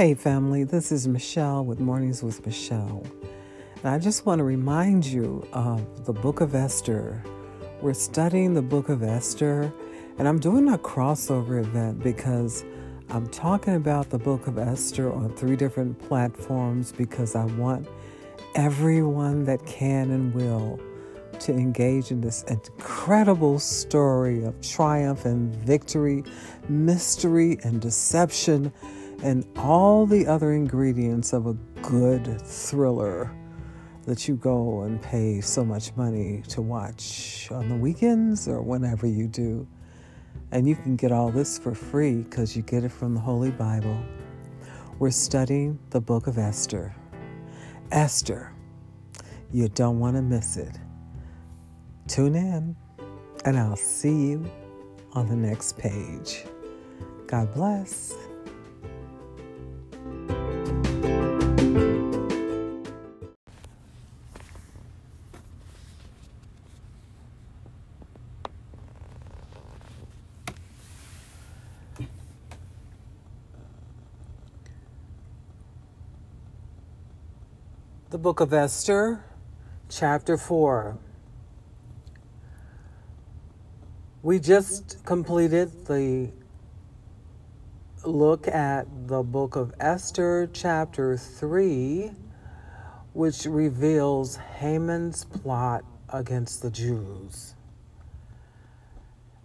Hey, family, this is Michelle with Mornings with Michelle. And I just want to remind you of the book of Esther. We're studying the book of Esther, and I'm doing a crossover event because I'm talking about the book of Esther on three different platforms because I want everyone that can and will to engage in this incredible story of triumph and victory, mystery and deception and all the other ingredients of a good thriller that you go and pay so much money to watch on the weekends or whenever you do. And you can get all this for free because you get it from the Holy Bible. We're studying the book of Esther. Esther, you don't want to miss it. Tune in, and I'll see you on the next page. God bless. The Book of Esther, Chapter 4. We just completed the look at the Book of Esther, Chapter 3, which reveals Haman's plot against the Jews.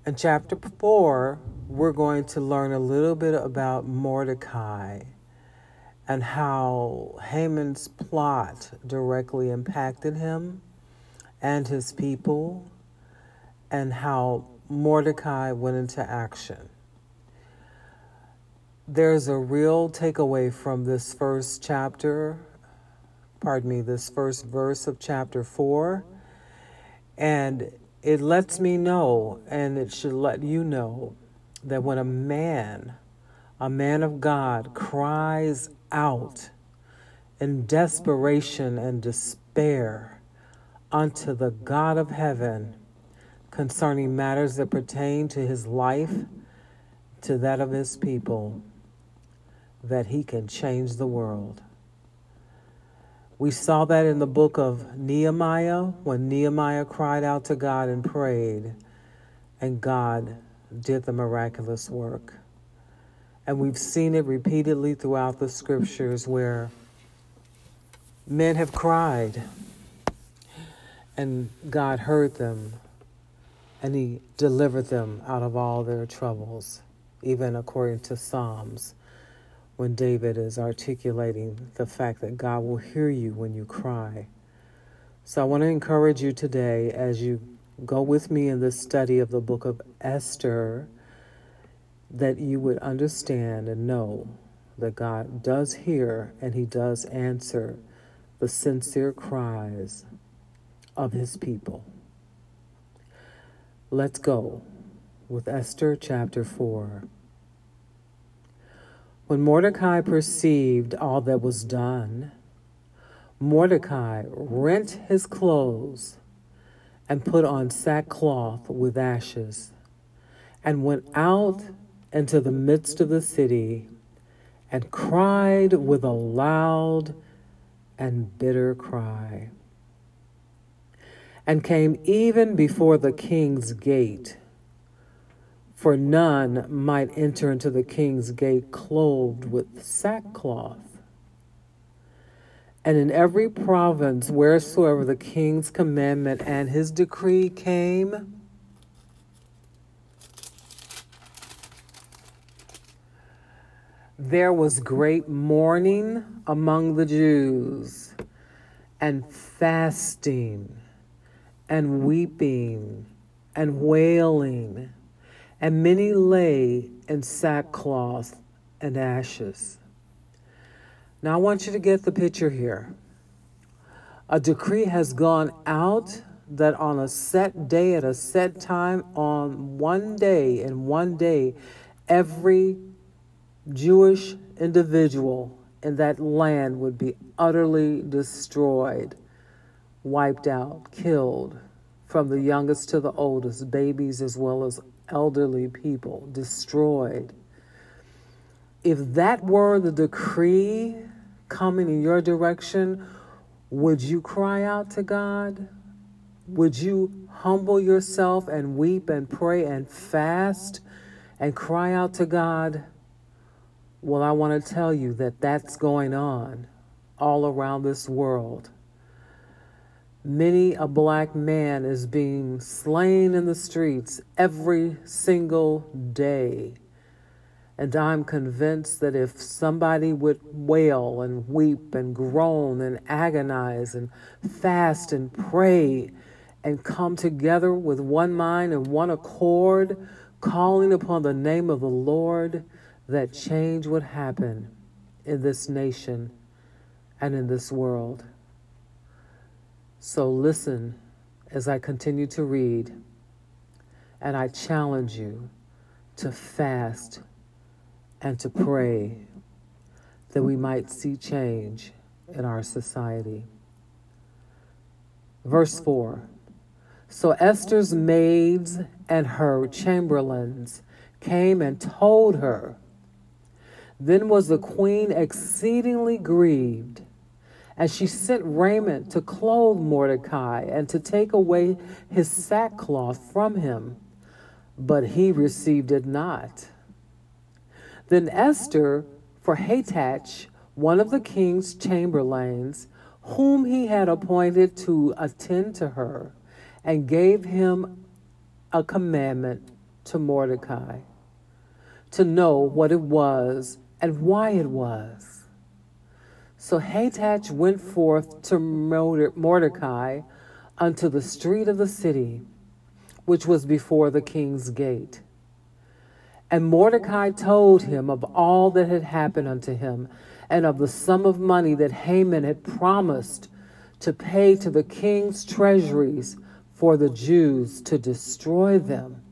In Chapter 4, we're going to learn a little bit about Mordecai and how Haman's plot directly impacted him and his people, and how Mordecai went into action. There's a real takeaway from this first chapter, pardon me, this first verse of chapter 4, and it lets me know, and it should let you know, that when a man, a man of God, cries out in desperation and despair unto the God of heaven concerning matters that pertain to his life, to that of his people, that he can change the world. We saw that in the book of Nehemiah when Nehemiah cried out to God and prayed, and God did the miraculous work. And we've seen it repeatedly throughout the scriptures where men have cried and God heard them and He delivered them out of all their troubles, even according to Psalms, when David is articulating the fact that God will hear you when you cry. So I want to encourage you today as you go with me in the study of the book of Esther that you would understand and know that God does hear and He does answer the sincere cries of His people. Let's go with Esther chapter 4. When Mordecai perceived all that was done, Mordecai rent his clothes and put on sackcloth with ashes and went out into the midst of the city and cried with a loud and bitter cry, and came even before the king's gate. For none might enter into the king's gate clothed with sackcloth. And in every province, wheresoever the king's commandment and his decree came, there was great mourning among the Jews, and fasting, and weeping, and wailing, and many lay in sackcloth and ashes. Now, I want you to get the picture here. A decree has gone out that on a set day, at a set time, on one day, in one day, every Jewish individual in that land would be utterly destroyed, wiped out, killed, from the youngest to the oldest, babies as well as elderly people, destroyed. if that were the decree coming in your direction, would you cry out to God? Would you humble yourself and weep and pray and fast and cry out to God? Well, I want to tell you that that's going on all around this world. Many a black man is being slain in the streets every single day and I'm convinced that if somebody would wail and weep and groan and agonize and fast and pray and come together with one mind and one accord, calling upon the name of the Lord, that change would happen in this nation and in this world. So listen as I continue to read, and I challenge you to fast and to pray that we might see change in our society. Verse 4 So Esther's maids and her chamberlains came and told her. Then was the queen exceedingly grieved, and she sent raiment to clothe Mordecai and to take away his sackcloth from him. But he received it not. Then Esther, for Hathach, one of the king's chamberlains, whom he had appointed to attend to her, and gave him a commandment to Mordecai to know what it was and why it was. So Hathach went forth to Mordecai unto the street of the city, which was before the king's gate. And Mordecai told him of all that had happened unto him, and of the sum of money that Haman had promised to pay to the king's treasuries for the Jews to destroy them.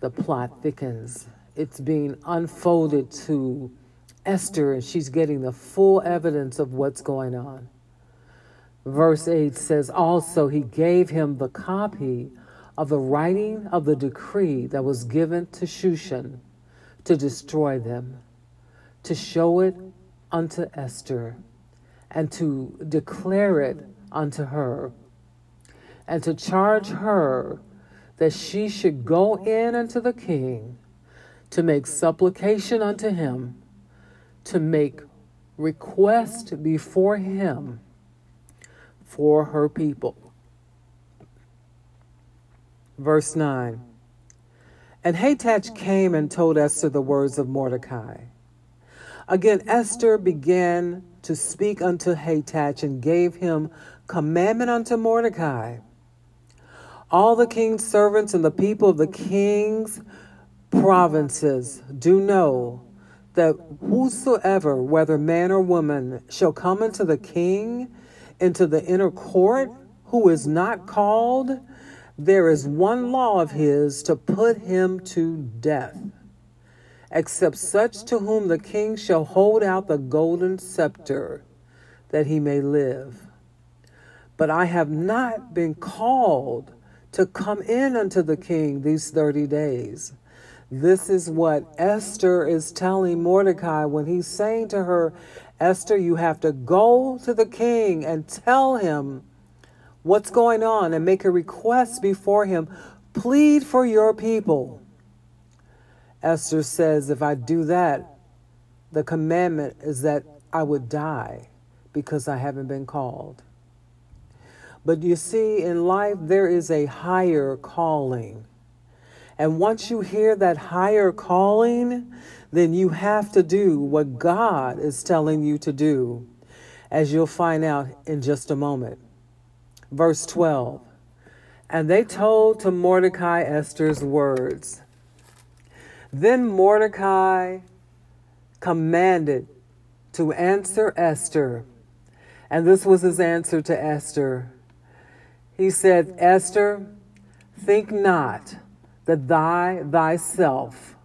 The plot thickens. It's being unfolded to Esther, and she's getting the full evidence of what's going on. Verse 8 says, Also, he gave him the copy of the writing of the decree that was given to Shushan to destroy them, to show it unto Esther, and to declare it unto her, and to charge her that she should go in unto the king to make supplication unto him, to make request before him for her people. Verse 9 And Hathach came and told Esther the words of Mordecai. Again, Esther began to speak unto Hathach and gave him commandment unto Mordecai. All the king's servants and the people of the king's provinces do know that whosoever, whether man or woman, shall come into the king, into the inner court, who is not called, there is one law of his to put him to death, except such to whom the king shall hold out the golden scepter, that he may live. But I have not been called to come in unto the king these 30 days. This is what Esther is telling Mordecai when he's saying to her, Esther, you have to go to the king and tell him what's going on and make a request before him. Plead for your people. Esther says, if I do that, the commandment is that I would die because I haven't been called. But you see, in life, there is a higher calling. And once you hear that higher calling, then you have to do what God is telling you to do, as you'll find out in just a moment. Verse 12 And they told to Mordecai Esther's words. Then Mordecai commanded to answer Esther. And this was his answer to Esther. He said, Esther, think not that thy thyself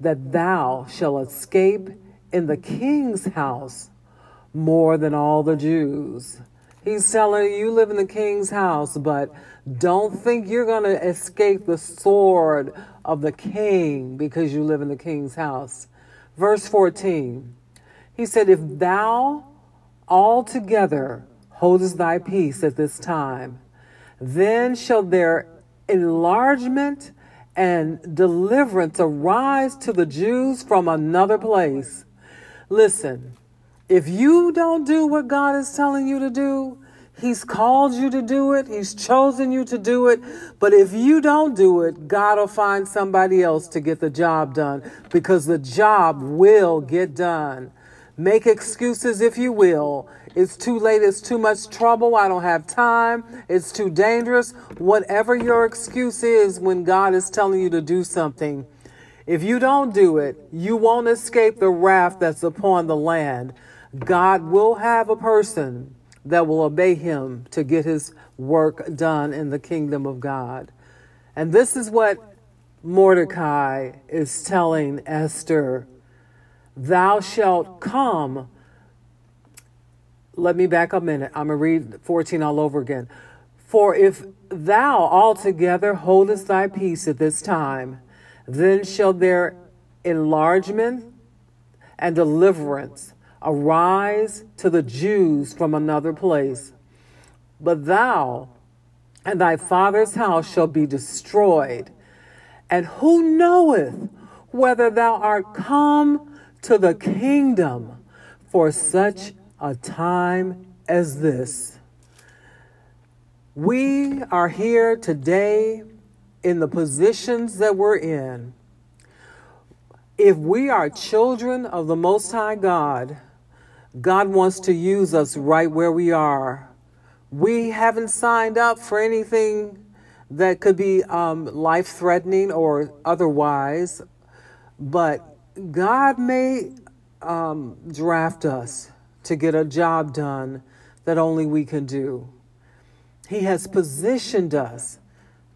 that thou shalt escape in the king's house more than all the Jews. He's telling you, you live in the king's house, but don't think you're going to escape the sword of the king because you live in the king's house. Verse 14, he said, If thou altogether holdest thy peace at this time, then shall their enlargement and deliverance arise to the Jews from another place. Listen, if you don't do what God is telling you to do, He's called you to do it. He's chosen you to do it. But if you don't do it, God will find somebody else to get the job done because the job will get done. Make excuses if you will. It's too late. It's too much trouble. I don't have time. It's too dangerous. Whatever your excuse is when God is telling you to do something, if you don't do it, you won't escape the wrath that's upon the land. God will have a person that will obey him to get his work done in the kingdom of God. And this is what Mordecai is telling Esther Thou shalt come. Let me back a minute. I'm going to read 14 all over again. For if thou altogether holdest thy peace at this time, then shall their enlargement and deliverance arise to the Jews from another place. But thou and thy father's house shall be destroyed. And who knoweth whether thou art come to the kingdom for such a time as this? We are here today in the positions that we're in. If we are children of the Most High God, God wants to use us right where we are. We haven't signed up for anything that could be um, life threatening or otherwise, but God may um, draft us to get a job done that only we can do. He has positioned us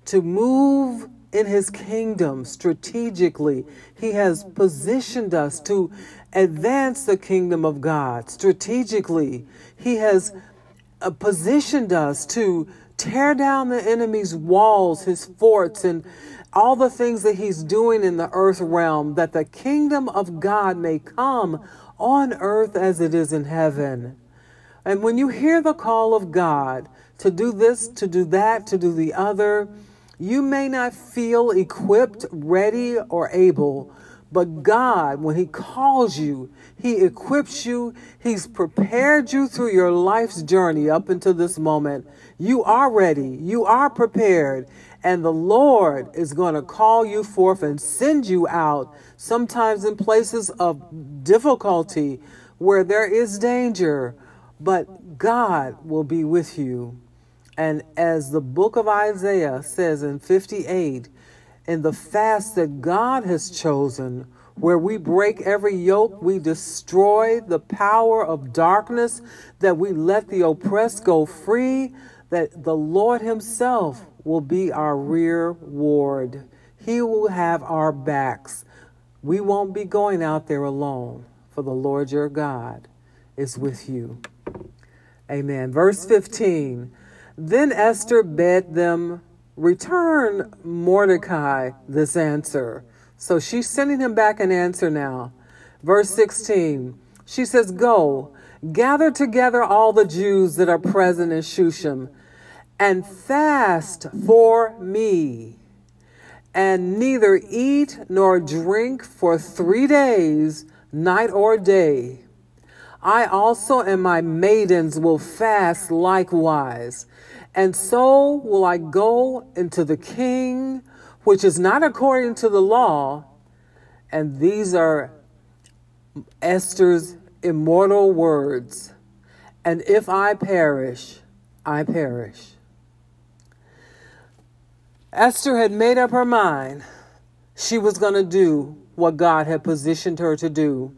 to move in his kingdom strategically. He has positioned us to advance the kingdom of God strategically. He has uh, positioned us to tear down the enemy's walls, his forts, and all the things that he's doing in the earth realm, that the kingdom of God may come on earth as it is in heaven. And when you hear the call of God to do this, to do that, to do the other, you may not feel equipped, ready, or able, but God, when He calls you, He equips you, He's prepared you through your life's journey up until this moment. You are ready, you are prepared, and the Lord is going to call you forth and send you out, sometimes in places of difficulty where there is danger, but God will be with you. And as the book of Isaiah says in 58, in the fast that God has chosen, where we break every yoke, we destroy the power of darkness, that we let the oppressed go free, that the Lord Himself will be our rear ward. He will have our backs. We won't be going out there alone, for the Lord your God is with you. Amen. Verse 15 Then Esther bade them Return Mordecai this answer. So she's sending him back an answer now. Verse 16, she says, Go, gather together all the Jews that are present in Shushan, and fast for me, and neither eat nor drink for three days, night or day. I also and my maidens will fast likewise and so will I go into the king, which is not according to the law. And these are Esther's immortal words. And if I perish, I perish. Esther had made up her mind she was going to do what God had positioned her to do.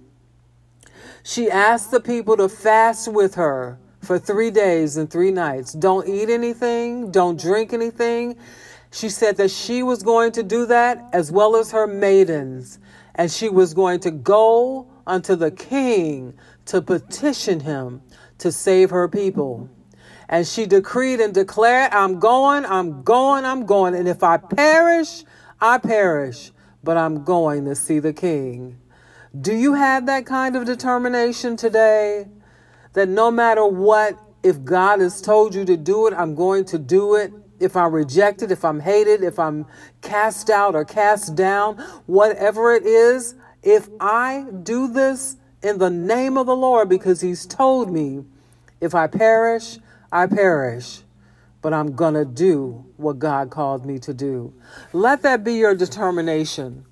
She asked the people to fast with her for three days and three nights. Don't eat anything, don't drink anything. She said that she was going to do that as well as her maidens, and she was going to go unto the king to petition him to save her people. And she decreed and declared, I'm going, I'm going, I'm going. And if I perish, I perish, but I'm going to see the king. Do you have that kind of determination today? That no matter what, if God has told you to do it, I'm going to do it. If I'm rejected, if I'm hated, if I'm cast out or cast down, whatever it is, if I do this in the name of the Lord because He's told me, if I perish, I perish. But I'm going to do what God called me to do. Let that be your determination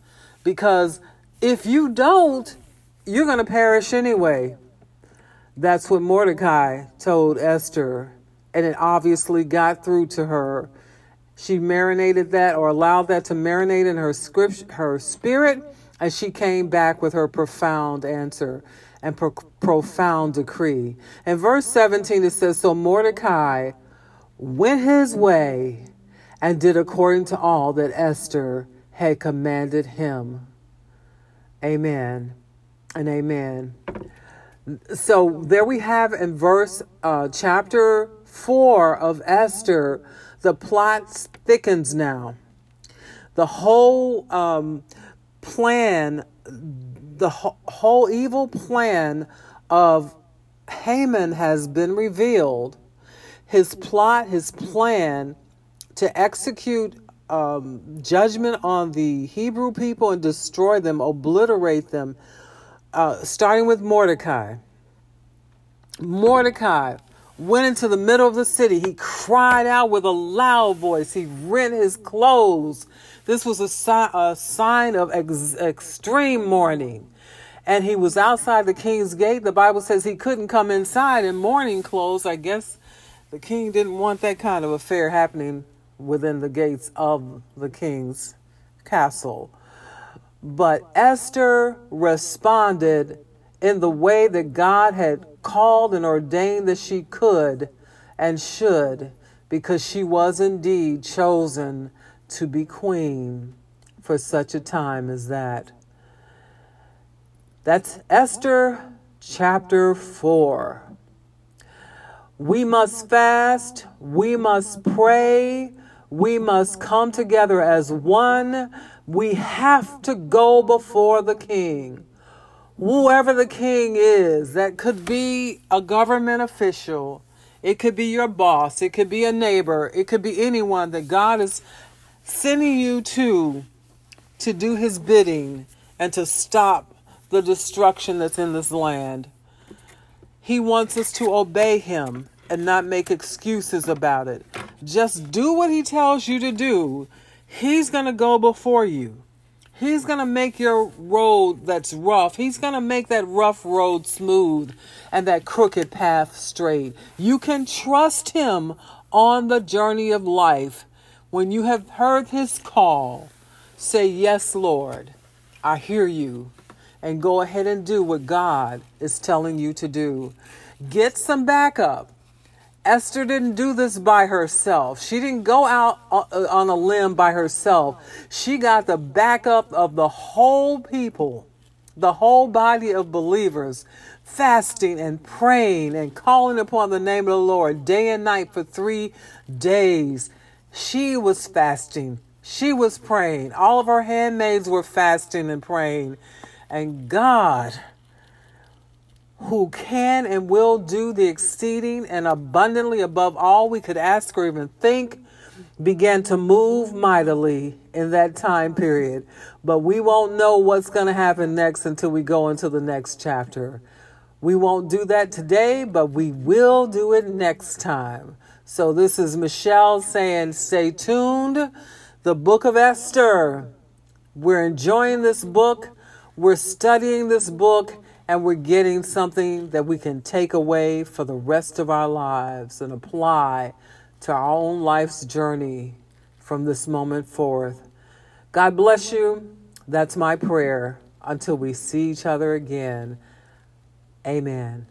because if you don't, you're going to perish anyway. That's what Mordecai told Esther, and it obviously got through to her. She marinated that or allowed that to marinate in her script, her spirit, and she came back with her profound answer and pro- profound decree. In verse 17, it says, So Mordecai went his way and did according to all that Esther had commanded him. Amen and amen. So there we have in verse uh, chapter 4 of Esther, the plot thickens now. The whole um, plan, the ho- whole evil plan of Haman has been revealed. His plot, his plan to execute um, judgment on the Hebrew people and destroy them, obliterate them, uh, starting with Mordecai. Mordecai went into the middle of the city. He cried out with a loud voice. He rent his clothes. This was a, si- a sign of ex- extreme mourning. And he was outside the king's gate. The Bible says he couldn't come inside in mourning clothes. I guess the king didn't want that kind of affair happening within the gates of the king's castle. But Esther responded in the way that God had called and ordained that she could and should, because she was indeed chosen to be queen for such a time as that. That's Esther chapter 4. We must fast, we must pray, we must come together as one. We have to go before the king. Whoever the king is, that could be a government official, it could be your boss, it could be a neighbor, it could be anyone that God is sending you to to do his bidding and to stop the destruction that's in this land. He wants us to obey him and not make excuses about it. Just do what he tells you to do. He's going to go before you. He's going to make your road that's rough. He's going to make that rough road smooth and that crooked path straight. You can trust him on the journey of life. When you have heard his call, say, Yes, Lord, I hear you. And go ahead and do what God is telling you to do. Get some backup. Esther didn't do this by herself. She didn't go out uh, on a limb by herself. She got the backup of the whole people, the whole body of believers, fasting and praying and calling upon the name of the Lord day and night for three days. She was fasting. She was praying. All of her handmaids were fasting and praying. And God who can and will do the exceeding and abundantly above all we could ask or even think, began to move mightily in that time period. But we won't know what's going to happen next until we go into the next chapter. We won't do that today, but we will do it next time. So this is Michelle saying, stay tuned. The book of Esther. We're enjoying this book. We're studying this book and we're getting something that we can take away for the rest of our lives and apply to our own life's journey from this moment forth. God bless you. That's my prayer until we see each other again. Amen.